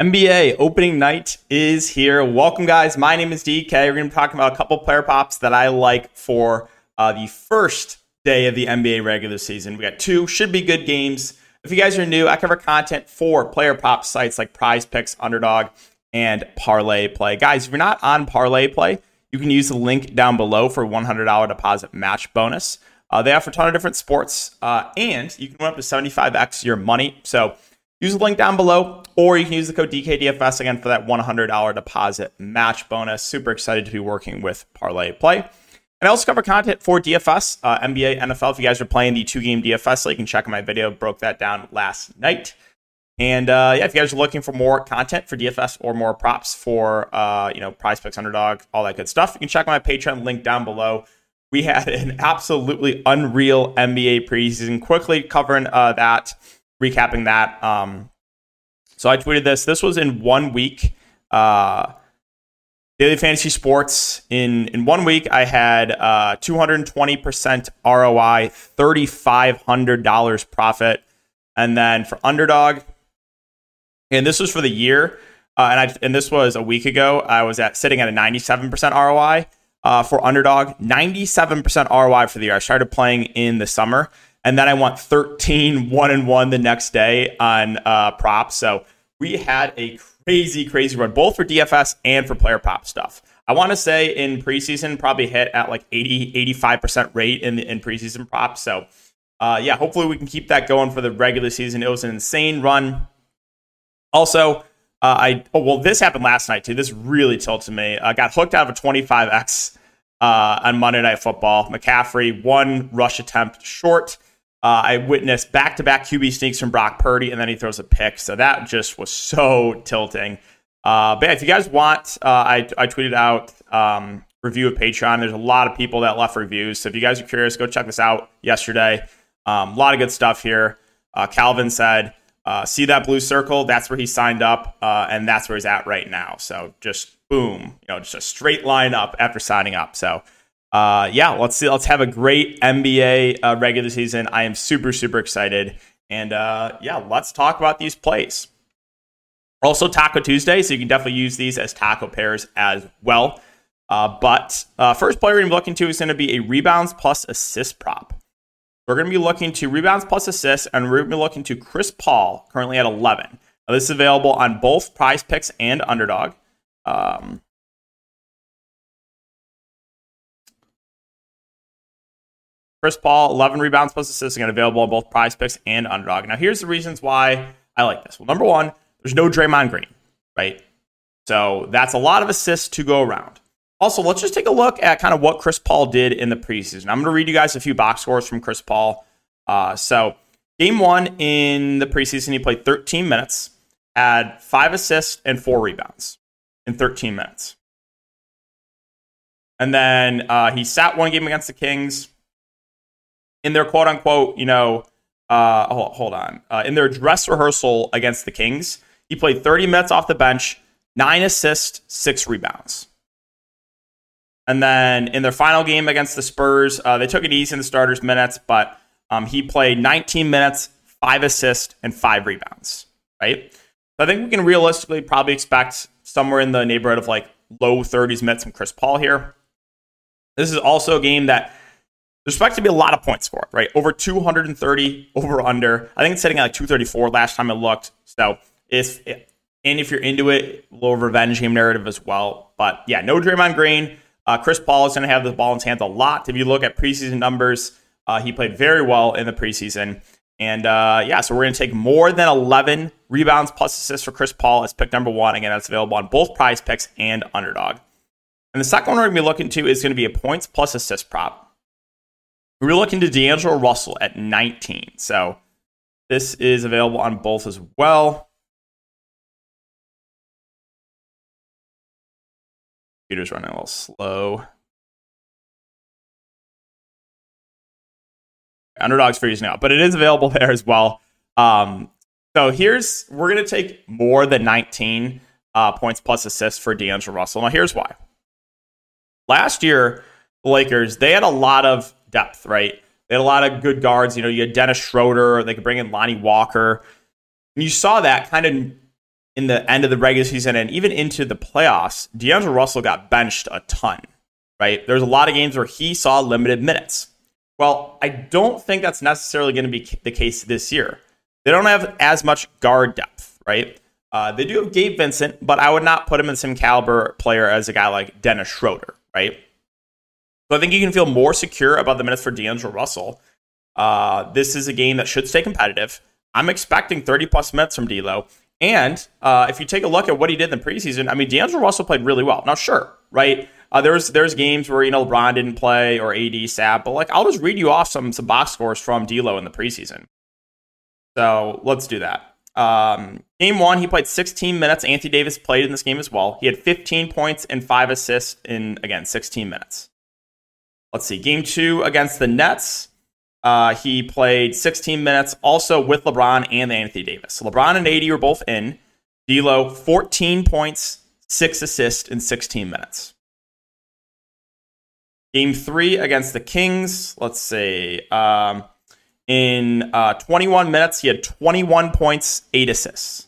NBA opening night is here. Welcome, guys. My name is DK. We're going to be talking about a couple player props that I like for uh, the first day of the NBA regular season. We got two, should be good games. If you guys are new, I cover content for player prop sites like Prize Picks, Underdog, and Parlay Play. Guys, if you're not on Parlay Play, you can use the link down below for $100 deposit match bonus. Uh, they offer a ton of different sports, uh, and you can win up to 75x your money. So use the link down below, or you can use the code DKDFS again for that $100 deposit match bonus. Super excited to be working with Parlay Play. And I also cover content for DFS, uh, NBA, NFL. If you guys are playing the two game DFS, so you can check my video. Broke that down last night. And uh, yeah, if you guys are looking for more content for DFS or more props for uh, you know Prize Picks, Underdog, all that good stuff, you can check my Patreon link down below. We had an absolutely unreal NBA preseason. Quickly covering uh, that recapping that. Um, so I tweeted this. This was in one week. Uh, Daily Fantasy Sports in in one week. I had uh, 220% ROI, $3,500 profit, and then for Underdog, and this was for the year. Uh, and I and this was a week ago. I was at sitting at a 97% ROI uh, for Underdog, 97% ROI for the year. I started playing in the summer and then I went 13 1 and 1 the next day on uh, props. So we had a crazy, crazy run, both for DFS and for player prop stuff. I want to say in preseason, probably hit at like 80, 85% rate in, in preseason props. So, uh, yeah, hopefully we can keep that going for the regular season. It was an insane run. Also, uh, I oh well, this happened last night too. This really tilted me. I got hooked out of a 25x uh, on Monday Night Football. McCaffrey one rush attempt short. Uh, I witnessed back to back QB sneaks from Brock Purdy, and then he throws a pick. So that just was so tilting. Uh, but yeah, if you guys want, uh, I, I tweeted out um, review of Patreon. There's a lot of people that left reviews. So if you guys are curious, go check this out yesterday. Um, a lot of good stuff here. Uh, Calvin said, uh, see that blue circle? That's where he signed up, uh, and that's where he's at right now. So just boom, you know, just a straight line up after signing up. So uh, yeah, let's see. Let's have a great NBA uh, regular season. I am super, super excited. And uh, yeah, let's talk about these plays. Also, Taco Tuesday, so you can definitely use these as taco pairs as well. Uh, but uh, first player we're going to be looking to is going to be a rebounds plus assist prop. We're going to be looking to rebounds plus assists, and we're going to be looking to Chris Paul, currently at 11. Now, this is available on both prize picks and underdog. Um, Chris Paul, 11 rebounds plus assists, again available on both prize picks and underdog. Now, here's the reasons why I like this. Well, number one, there's no Draymond Green, right? So that's a lot of assists to go around. Also, let's just take a look at kind of what Chris Paul did in the preseason. I'm going to read you guys a few box scores from Chris Paul. Uh, so, game one in the preseason, he played 13 minutes, had five assists and four rebounds in 13 minutes. And then uh, he sat one game against the Kings, in their quote unquote, you know, uh, hold, on, uh, in their dress rehearsal against the Kings, he played 30 minutes off the bench, nine assists, six rebounds. And then in their final game against the Spurs, uh, they took it easy in the starters' minutes, but um, he played 19 minutes, five assists, and five rebounds. Right. So I think we can realistically probably expect somewhere in the neighborhood of like low 30s minutes from Chris Paul here. This is also a game that there's expected to be a lot of points scored, right? Over 230 over under. I think it's sitting at like 234 last time I looked. So if and if you're into it, little revenge game narrative as well. But yeah, no Draymond Green. Uh, Chris Paul is going to have the ball in his hands a lot. If you look at preseason numbers, uh, he played very well in the preseason. And uh, yeah, so we're going to take more than 11 rebounds plus assists for Chris Paul as pick number one. Again, that's available on both prize picks and underdog. And the second one we're going to be looking to is going to be a points plus assist prop. We are looking to D'Angelo Russell at 19. So this is available on both as well. Computer's running a little slow. Underdog's freezing out, but it is available there as well. Um, so here's we're gonna take more than 19 uh, points plus assists for D'Angelo Russell. Now here's why. Last year, the Lakers they had a lot of depth, right? They had a lot of good guards. You know, you had Dennis Schroeder. They could bring in Lonnie Walker. And you saw that kind of in the end of the regular season and even into the playoffs, D'Angelo Russell got benched a ton, right? There's a lot of games where he saw limited minutes. Well, I don't think that's necessarily going to be the case this year. They don't have as much guard depth, right? Uh, they do have Gabe Vincent, but I would not put him in the same caliber player as a guy like Dennis Schroeder, right? So I think you can feel more secure about the minutes for D'Angelo Russell. Uh, this is a game that should stay competitive. I'm expecting 30 plus minutes from D'Lo. And uh, if you take a look at what he did in the preseason, I mean, D'Angelo Russell played really well. Now, sure, right? Uh, there's there's games where you know LeBron didn't play or AD sat, but like I'll just read you off some some box scores from D'Lo in the preseason. So let's do that. Um, game one, he played 16 minutes. Anthony Davis played in this game as well. He had 15 points and five assists in again 16 minutes. Let's see. Game two against the Nets. Uh, he played 16 minutes also with LeBron and Anthony Davis. So LeBron and AD were both in. D'Lo, 14 points, six assists in 16 minutes. Game three against the Kings. Let's see. Um, in uh, 21 minutes, he had 21 points, eight assists.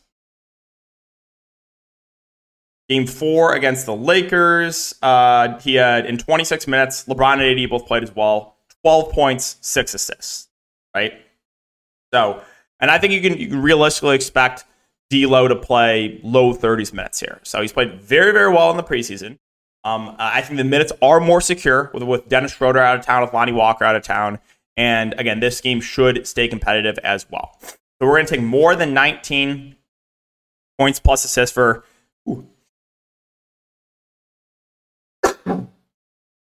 Game four against the Lakers, uh, he had in 26 minutes, LeBron and AD both played as well. 12 points, six assists, right? So, and I think you can, you can realistically expect D'Lo to play low 30s minutes here. So he's played very, very well in the preseason. Um, I think the minutes are more secure with, with Dennis Schroeder out of town, with Lonnie Walker out of town. And again, this game should stay competitive as well. So we're going to take more than 19 points plus assists for. Ooh.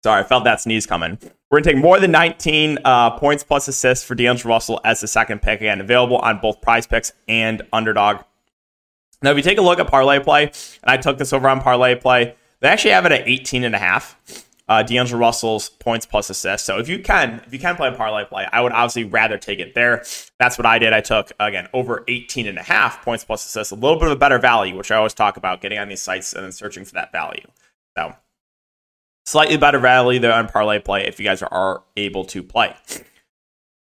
Sorry, I felt that sneeze coming. We're going to take more than 19 uh, points plus assists for D'Angelo Russell as the second pick. Again, available on both prize picks and underdog. Now, if you take a look at parlay play, and I took this over on parlay play, they actually have it at 18 and a half. Uh, D'Angelo Russell's points plus assists. So if you can, if you can play a parlay play, I would obviously rather take it there. That's what I did. I took again over 18 and a half points plus assists, a little bit of a better value, which I always talk about getting on these sites and then searching for that value. So slightly better value there on parlay play if you guys are, are able to play.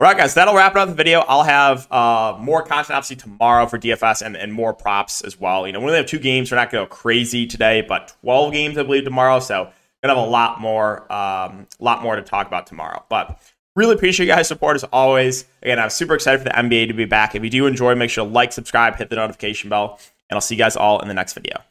All right, guys, that'll wrap it up the video. I'll have uh, more content obviously tomorrow for DFS and, and more props as well. You know, we only have two games. We're not going to go crazy today, but 12 games, I believe, tomorrow. So, gonna have a lot more, um, lot more to talk about tomorrow. But really appreciate you guys' support as always. Again, I'm super excited for the NBA to be back. If you do enjoy, make sure to like, subscribe, hit the notification bell, and I'll see you guys all in the next video.